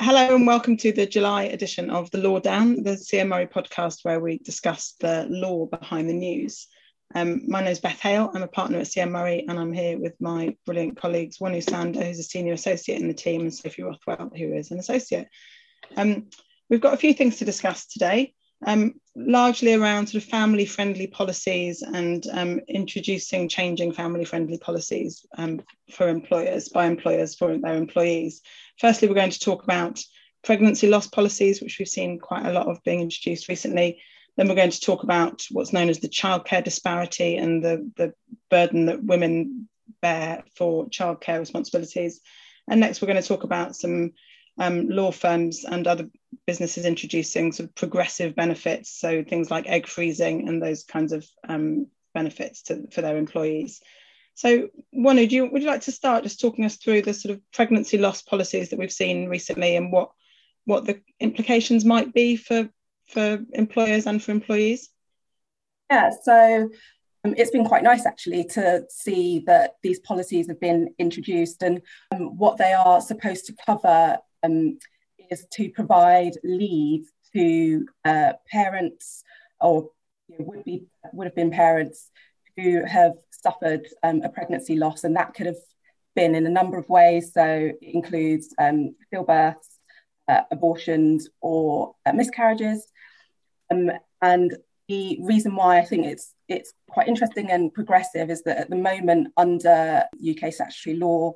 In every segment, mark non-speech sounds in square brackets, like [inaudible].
hello and welcome to the July edition of The Lawdown, the CM Murray podcast where we discuss the law behind the news. Um, my name is Beth Hale. I'm a partner at CM Murray and I'm here with my brilliant colleagues, Wonu Sanda, who's a senior associate in the team, and Sophie Rothwell, who is an associate. Um, we've got a few things to discuss today, um, largely around sort of family friendly policies and um, introducing changing family friendly policies um, for employers, by employers for their employees. Firstly, we're going to talk about pregnancy loss policies, which we've seen quite a lot of being introduced recently. Then we're going to talk about what's known as the childcare disparity and the, the burden that women bear for childcare responsibilities. And next, we're going to talk about some um, law firms and other businesses introducing sort of progressive benefits, so things like egg freezing and those kinds of um, benefits to, for their employees. So, Wonu, do you, would you like to start just talking us through the sort of pregnancy loss policies that we've seen recently and what what the implications might be for for employers and for employees? Yeah, so um, it's been quite nice actually to see that these policies have been introduced and um, what they are supposed to cover um, is to provide leave to uh, parents or you know, would be would have been parents who have suffered um, a pregnancy loss, and that could have been in a number of ways. So it includes um, stillbirths, uh, abortions, or uh, miscarriages. Um, and the reason why I think it's it's quite interesting and progressive is that at the moment, under UK statutory law,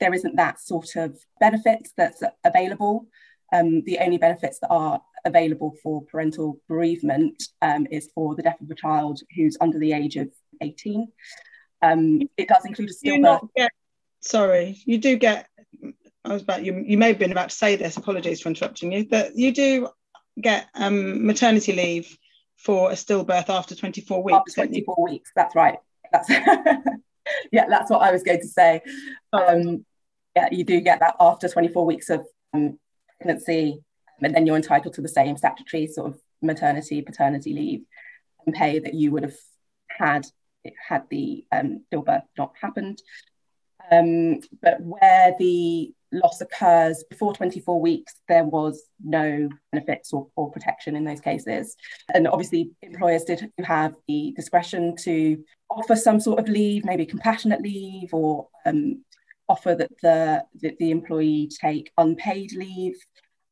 there isn't that sort of benefit that's available. Um, the only benefits that are available for parental bereavement um, is for the death of a child who's under the age of 18. Um, it does include a stillbirth. Get, sorry, you do get. I was about you. You may have been about to say this. Apologies for interrupting you, but you do get um, maternity leave for a stillbirth after 24 weeks. After 24 weeks, that's right. That's [laughs] yeah, that's what I was going to say. Um, yeah, you do get that after 24 weeks of um, pregnancy, and then you're entitled to the same statutory sort of maternity, paternity leave and pay that you would have had had the um, stillbirth not happened. Um, but where the loss occurs before 24 weeks, there was no benefits or, or protection in those cases. And obviously, employers did have the discretion to offer some sort of leave, maybe compassionate leave, or um, offer that the, that the employee take unpaid leave.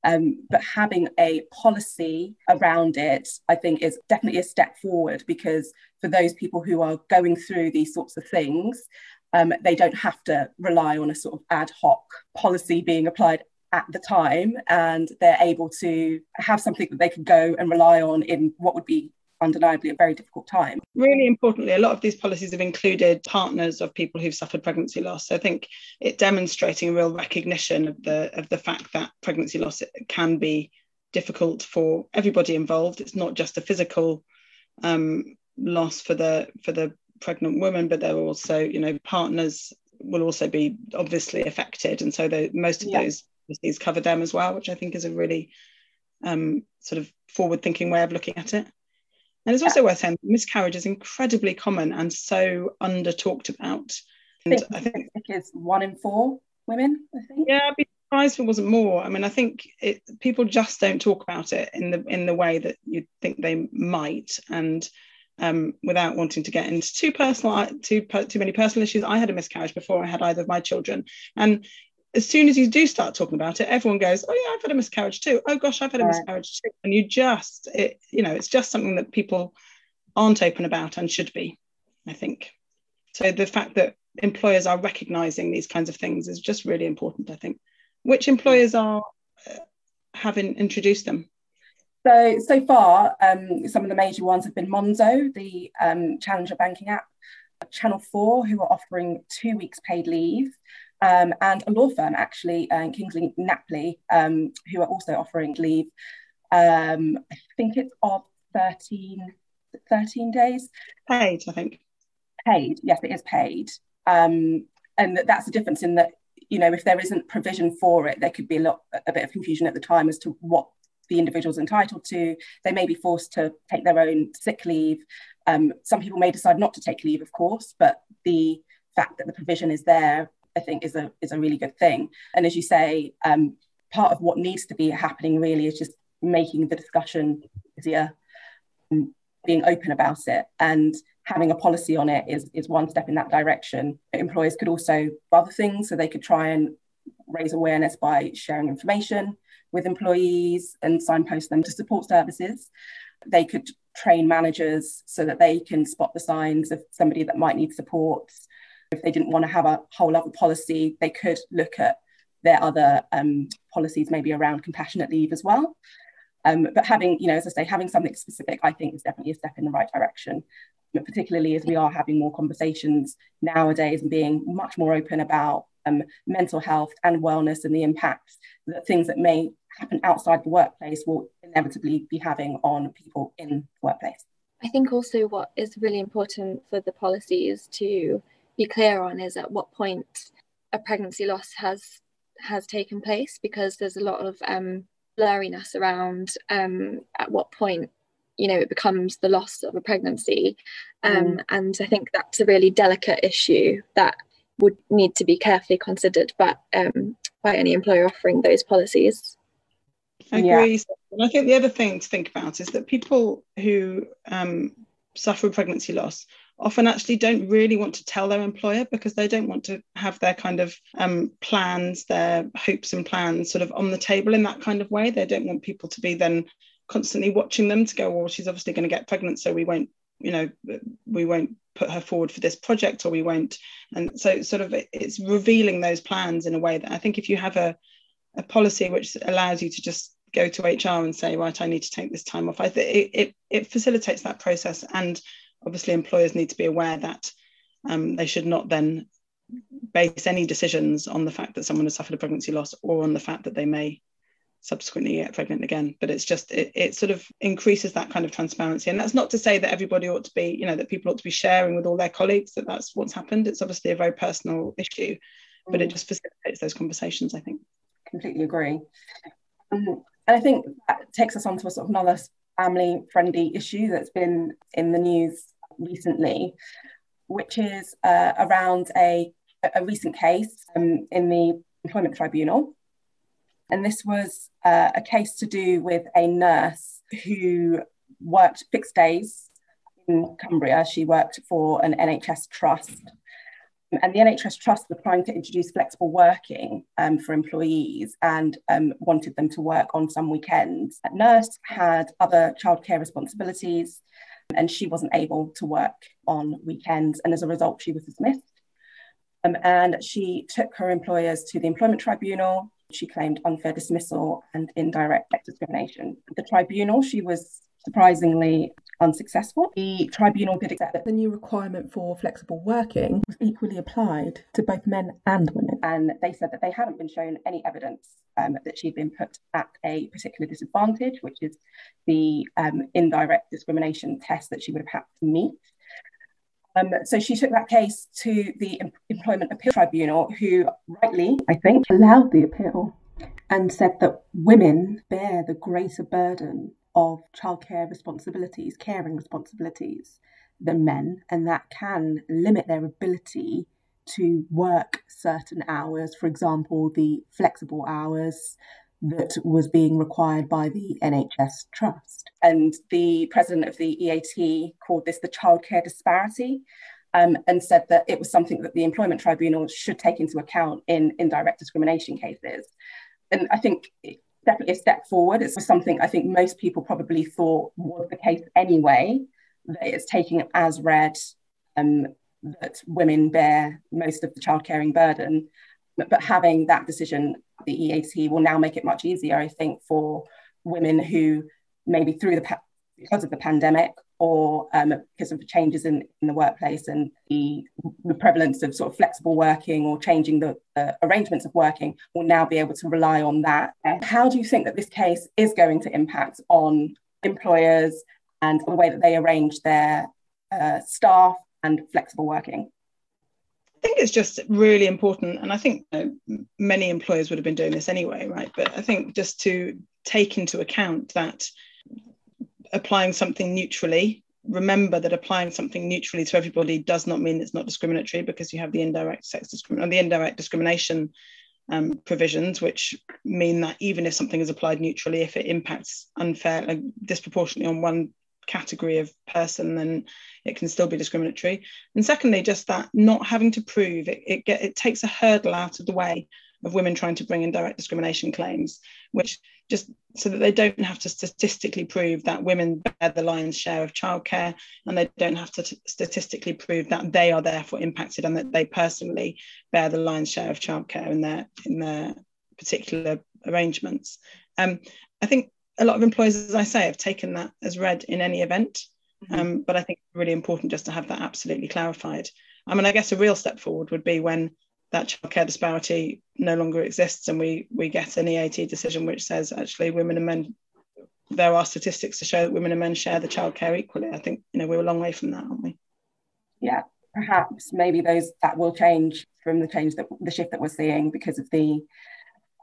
Um, but having a policy around it, I think, is definitely a step forward because for those people who are going through these sorts of things, um, they don't have to rely on a sort of ad hoc policy being applied at the time. And they're able to have something that they can go and rely on in what would be undeniably a very difficult time. Really importantly, a lot of these policies have included partners of people who've suffered pregnancy loss. So I think it demonstrating a real recognition of the of the fact that pregnancy loss can be difficult for everybody involved. It's not just a physical um, loss for the for the pregnant woman, but there are also, you know, partners will also be obviously affected. And so the, most of yeah. those policies cover them as well, which I think is a really um, sort of forward thinking way of looking at it. And it's also yeah. worth saying miscarriage is incredibly common and so under talked about. And I think, I think it's one in four women, I think. Yeah, I'd be surprised if it wasn't more. I mean, I think it, people just don't talk about it in the in the way that you'd think they might. And um, without wanting to get into too personal, too too many personal issues. I had a miscarriage before I had either of my children, and as soon as you do start talking about it, everyone goes, "Oh yeah, I've had a miscarriage too. Oh gosh, I've had a right. miscarriage too." And you just, it, you know, it's just something that people aren't open about and should be. I think. So the fact that employers are recognizing these kinds of things is just really important. I think. Which employers are uh, having introduced them? So, so far, um, some of the major ones have been Monzo, the um, challenger banking app, Channel 4, who are offering two weeks paid leave, um, and a law firm, actually, uh, Kingsley Napley, um, who are also offering leave. Um, I think it's of 13, 13 days. Paid, I think. Paid, yes, it is paid. Um, and that's the difference in that, you know, if there isn't provision for it, there could be a lot, a bit of confusion at the time as to what the individual's entitled to. They may be forced to take their own sick leave. Um, some people may decide not to take leave, of course, but the fact that the provision is there, I think, is a is a really good thing. And as you say, um, part of what needs to be happening really is just making the discussion easier, being open about it, and having a policy on it is, is one step in that direction. Employers could also do other things, so they could try and raise awareness by sharing information with employees and signpost them to support services. They could train managers so that they can spot the signs of somebody that might need support. If they didn't want to have a whole other policy, they could look at their other um, policies, maybe around compassionate leave as well. Um, but having, you know, as I say, having something specific, I think is definitely a step in the right direction. But particularly as we are having more conversations nowadays and being much more open about um, mental health and wellness and the impacts that things that may happen outside the workplace will inevitably be having on people in the workplace. I think also what is really important for the policies to be clear on is at what point a pregnancy loss has has taken place because there's a lot of um, blurriness around um, at what point you know it becomes the loss of a pregnancy um, mm. and i think that's a really delicate issue that would need to be carefully considered but um, by any employer offering those policies I agree. Yeah. And I think the other thing to think about is that people who um, suffer pregnancy loss often actually don't really want to tell their employer because they don't want to have their kind of um, plans, their hopes and plans sort of on the table in that kind of way. They don't want people to be then constantly watching them to go, well, she's obviously going to get pregnant, so we won't, you know, we won't put her forward for this project or we won't. And so sort of it's revealing those plans in a way that I think if you have a a policy which allows you to just go to HR and say, right, I need to take this time off. I think it, it, it facilitates that process. And obviously, employers need to be aware that um, they should not then base any decisions on the fact that someone has suffered a pregnancy loss or on the fact that they may subsequently get pregnant again. But it's just it, it sort of increases that kind of transparency. And that's not to say that everybody ought to be you know that people ought to be sharing with all their colleagues that that's what's happened. It's obviously a very personal issue but it mm. just facilitates those conversations i think. Completely agree. Um, and I think that takes us on to a sort of another family friendly issue that's been in the news recently, which is uh, around a, a recent case um, in the Employment Tribunal. And this was uh, a case to do with a nurse who worked fixed days in Cumbria. She worked for an NHS trust and the NHS Trust were trying to introduce flexible working um, for employees and um, wanted them to work on some weekends. A nurse had other childcare responsibilities and she wasn't able to work on weekends. And as a result, she was dismissed. Um, and she took her employers to the Employment Tribunal. She claimed unfair dismissal and indirect discrimination. The tribunal, she was surprisingly unsuccessful. The tribunal did accept that the new requirement for flexible working was equally applied to both men and women. And they said that they hadn't been shown any evidence um, that she'd been put at a particular disadvantage, which is the um, indirect discrimination test that she would have had to meet. Um, so she took that case to the Employment Appeal Tribunal, who rightly, I think, allowed the appeal and said that women bear the greater burden of childcare responsibilities, caring responsibilities than men, and that can limit their ability to work certain hours, for example, the flexible hours that was being required by the NHS Trust. And the president of the EAT called this the childcare disparity. Um, and said that it was something that the employment tribunal should take into account in indirect discrimination cases. And I think definitely a step forward. It's something I think most people probably thought was the case anyway, that it's taking as read um, that women bear most of the child caring burden. But, but having that decision, the EAT will now make it much easier, I think, for women who maybe through the because of the pandemic or um, because of the changes in, in the workplace and the, the, prevalence of sort of flexible working or changing the uh, arrangements of working will now be able to rely on that. How do you think that this case is going to impact on employers and the way that they arrange their uh, staff and flexible working? I think it's just really important, and I think you know, many employers would have been doing this anyway, right? But I think just to take into account that applying something neutrally remember that applying something neutrally to everybody does not mean it's not discriminatory because you have the indirect sex discrimination the indirect discrimination um, provisions, which mean that even if something is applied neutrally, if it impacts unfair, uh, disproportionately on one category of person, then it can still be discriminatory. And secondly, just that not having to prove it, it, get, it takes a hurdle out of the way of women trying to bring in direct discrimination claims, which just so that they don't have to statistically prove that women bear the lion's share of childcare and they don't have to t- statistically prove that they are therefore impacted and that they personally bear the lion's share of childcare in their in their particular arrangements. Um, I think a lot of employers, as I say, have taken that as read in any event. Mm-hmm. Um, but I think it's really important just to have that absolutely clarified. I mean, I guess a real step forward would be when that childcare disparity no longer exists and we we get an EAT decision which says actually women and men there are statistics to show that women and men share the childcare equally. I think you know we're a long way from that, aren't we? Yeah, perhaps maybe those that will change from the change that the shift that we're seeing because of the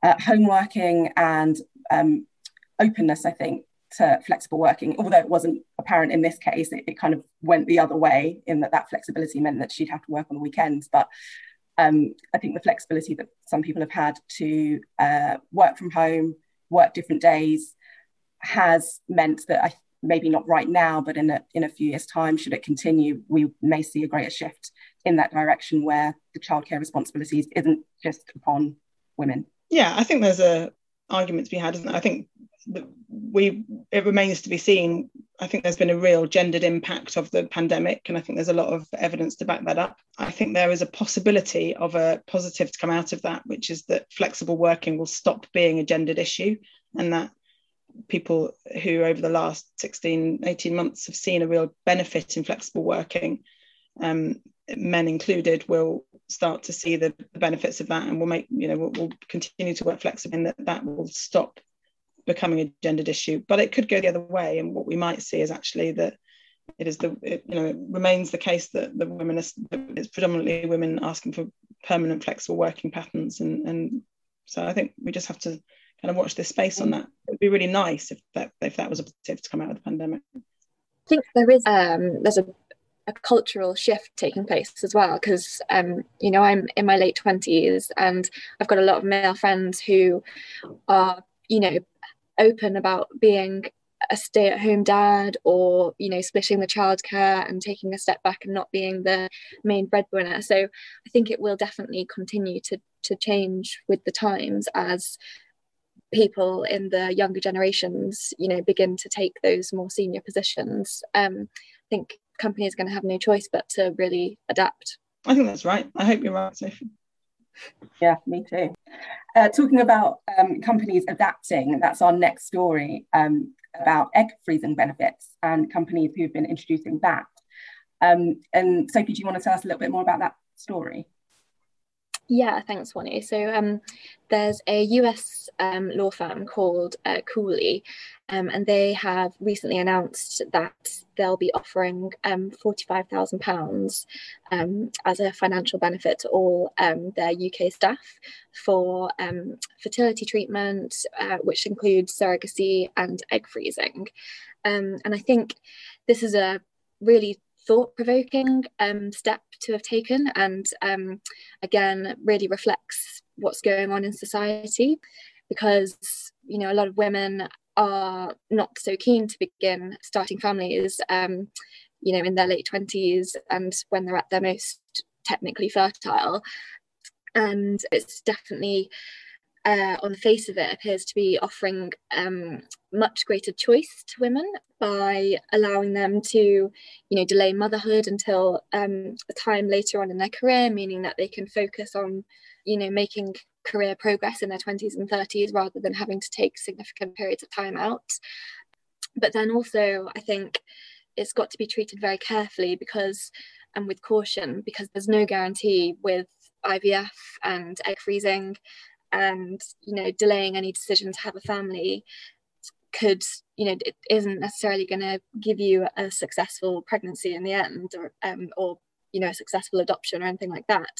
uh, home working and um, openness. I think to flexible working, although it wasn't apparent in this case, it, it kind of went the other way in that that flexibility meant that she'd have to work on the weekends, but um, I think the flexibility that some people have had to uh, work from home, work different days, has meant that I maybe not right now, but in a in a few years' time, should it continue, we may see a greater shift in that direction where the childcare responsibilities isn't just upon women. Yeah, I think there's a argument to be had, isn't there? I think we it remains to be seen. I think there's been a real gendered impact of the pandemic, and I think there's a lot of evidence to back that up. I think there is a possibility of a positive to come out of that, which is that flexible working will stop being a gendered issue, and that people who over the last 16, 18 months have seen a real benefit in flexible working, um, men included, will start to see the, benefits of that and will make, you know, will we'll continue to work flexibly and that that will stop becoming a gendered issue. But it could go the other way, and what we might see is actually that it is the it, you know it remains the case that the women are it's predominantly women asking for permanent flexible working patterns, and and so I think we just have to kind of watch this space on that. It would be really nice if that if that was a positive to come out of the pandemic. I think there is um, there's a a cultural shift taking place as well because um, you know I'm in my late 20s and I've got a lot of male friends who are you know open about being a stay-at-home dad or you know splitting the childcare and taking a step back and not being the main breadwinner. So i think it will definitely continue to to change with the times as people in the younger generations you know begin to take those more senior positions. Um, i think companies are going to have no choice but to really adapt. I think that's right. I hope you're right sophie. Yeah, me too. Uh, talking about um, companies adapting, that's our next story um, about egg freezing benefits and companies who've been introducing that. Um, and Sophie, do you want to tell us a little bit more about that story? Yeah, thanks, Wonu. So um, there's a US um, law firm called uh, Cooley, um, and they have recently announced that they'll be offering um, £45,000 um, as a financial benefit to all um, their UK staff for fertility treatment, uh, which includes surrogacy and egg freezing. and I think this is a really thought provoking um, step to have taken, and um, again, really reflects what's going on in society because you know a lot of women are not so keen to begin starting families um, you know in their late 20s and when they're at their most technically fertile. And it's definitely uh, on the face of it, appears to be offering um, much greater choice to women by allowing them to, you know, delay motherhood until um, a time later on in their career, meaning that they can focus on, you know, making career progress in their 20s and 30s rather than having to take significant periods of time out. But then also, I think it's got to be treated very carefully because, and with caution, because there's no guarantee with IVF and egg freezing and you know delaying any decision to have a family could you know it isn't necessarily going to give you a successful pregnancy in the end or um, or you know a successful adoption or anything like that.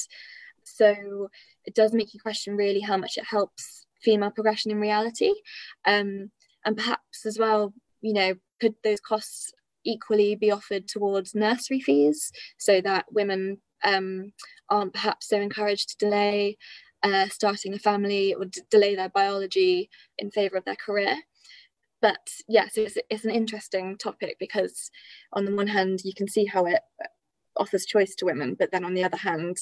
So it does make you question really how much it helps female progression in reality. Um, and perhaps as well you know could those costs equally be offered towards nursery fees so that women um, aren't perhaps so encouraged to delay uh, starting a family or d- delay their biology in favour of their career. But yes, yeah, so it's, it's an interesting topic because on the one hand, you can see how it offers choice to women, but then on the other hand,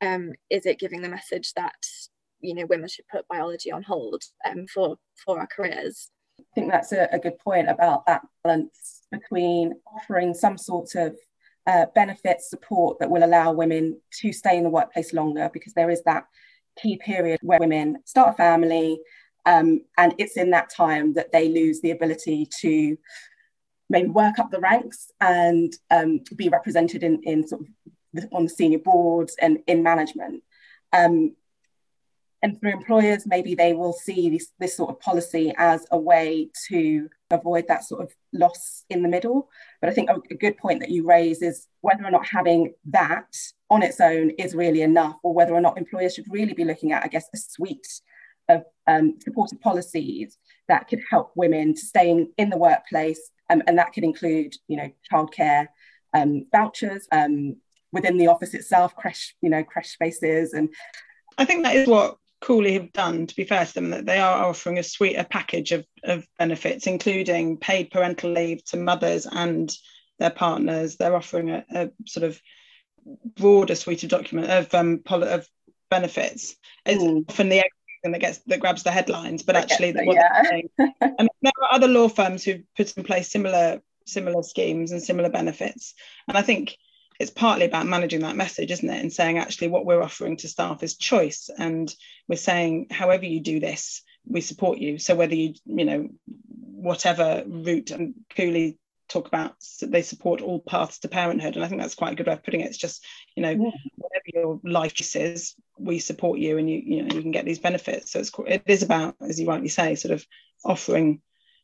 um, is it giving the message that you know women should put biology on hold um, for for our careers? I think that's a, a good point about that balance between offering some sort of uh, benefits support that will allow women to stay in the workplace longer because there is that key period where women start a family um, and it's in that time that they lose the ability to maybe work up the ranks and um, be represented in, in sort of the, on the senior boards and in management. Um, and for employers, maybe they will see this, this sort of policy as a way to avoid that sort of loss in the middle. But I think a, a good point that you raise is whether or not having that on its own is really enough, or whether or not employers should really be looking at, I guess, a suite of um, supportive policies that could help women to stay in, in the workplace. Um, and that could include, you know, childcare um, vouchers um, within the office itself, crash, you know, crash spaces. And I think that is what Cooley have done, to be fair to them, that they are offering a suite, a package of, of benefits, including paid parental leave to mothers and their partners. They're offering a, a sort of broader suite of document of um of benefits. It's mm. often the thing that gets that grabs the headlines, but actually, the, yeah. and there are other law firms who've put in place similar similar schemes and similar benefits. And I think it's partly about managing that message, isn't it? And saying actually what we're offering to staff is choice, and we're saying however you do this, we support you. So whether you you know whatever route and Cooley talk about they support all paths to parenthood and i think that's quite a good way of putting it it's just you know yeah. whatever your life is we support you and you you know you can get these benefits so it's it is about as you rightly say sort of offering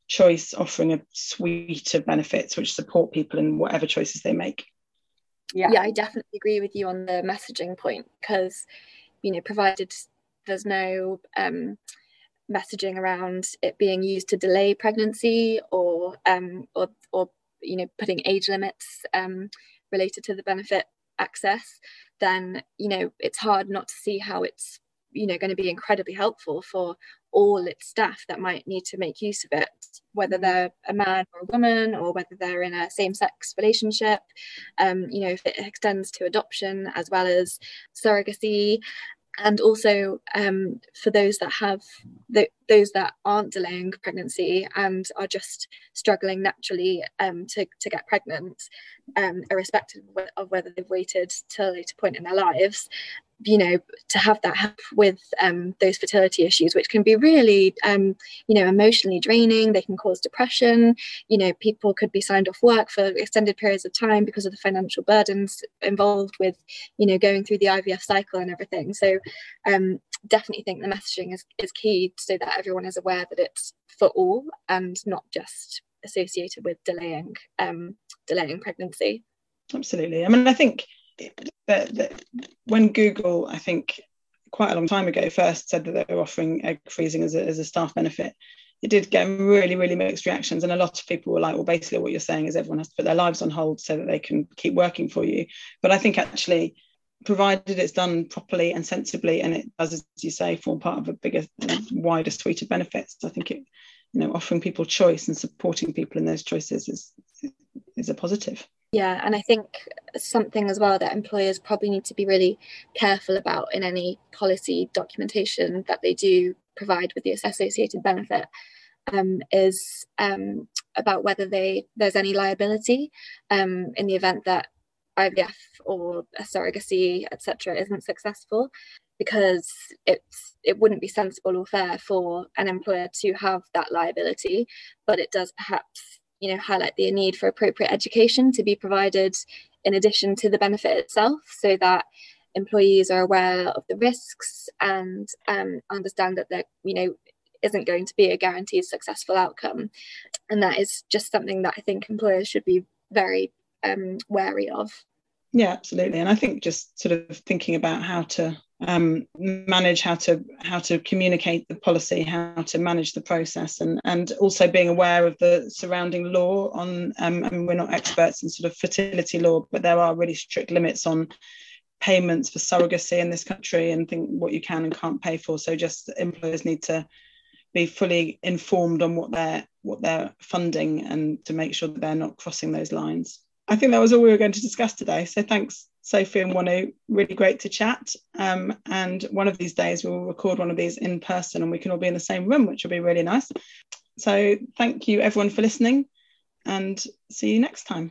choice offering a suite of benefits which support people in whatever choices they make yeah. Yeah i definitely agree with you on the messaging point because you know provided there's no um messaging around it being used to delay pregnancy or um, or or you know putting age limits um, related to the benefit access, then you know it's hard not to see how it's you know going to be incredibly helpful for all its staff that might need to make use of it, whether mm-hmm. they're a man or a woman or whether they're in a same-sex relationship. Um, you know, if it extends to adoption as well as surrogacy, and also um, for those that have the, those that aren't delaying pregnancy and are just struggling naturally um, to, to get pregnant um, irrespective of whether they've waited till a later point in their lives you know to have that help with um, those fertility issues which can be really um, you know emotionally draining they can cause depression you know people could be signed off work for extended periods of time because of the financial burdens involved with you know going through the ivf cycle and everything. So um, definitely think the messaging is, is key so that everyone is aware that it's for all and not just associated with delaying um, delaying pregnancy absolutely i mean i think that, that when Google, I think quite a long time ago, first said that they were offering egg freezing as a, as a staff benefit, it did get really, really mixed reactions. And a lot of people were like, well, basically, what you're saying is everyone has to put their lives on hold so that they can keep working for you. But I think actually, provided it's done properly and sensibly, and it does, as you say, form part of a bigger, wider suite of benefits, I think it, you know, offering people choice and supporting people in those choices is is a positive. Yeah, and I think something as well that employers probably need to be really careful about in any policy documentation that they do provide with the associated benefit um, is um, about whether they there's any liability um, in the event that IVF or a surrogacy, etc., isn't successful, because it's it wouldn't be sensible or fair for an employer to have that liability, but it does perhaps you know highlight the need for appropriate education to be provided in addition to the benefit itself so that employees are aware of the risks and um, understand that there you know isn't going to be a guaranteed successful outcome and that is just something that i think employers should be very um, wary of yeah absolutely and i think just sort of thinking about how to um, manage how to how to communicate the policy, how to manage the process, and and also being aware of the surrounding law on. Um, mean, we're not experts in sort of fertility law, but there are really strict limits on payments for surrogacy in this country and think what you can and can't pay for. So just employers need to be fully informed on what they're what they're funding and to make sure that they're not crossing those lines. I think that was all we were going to discuss today. So thanks, Sophie and Wonu. Really great to chat. Um, and one of these days we'll record one of these in person and we can all be in the same room, which will be really nice. So thank you everyone for listening and see you next time.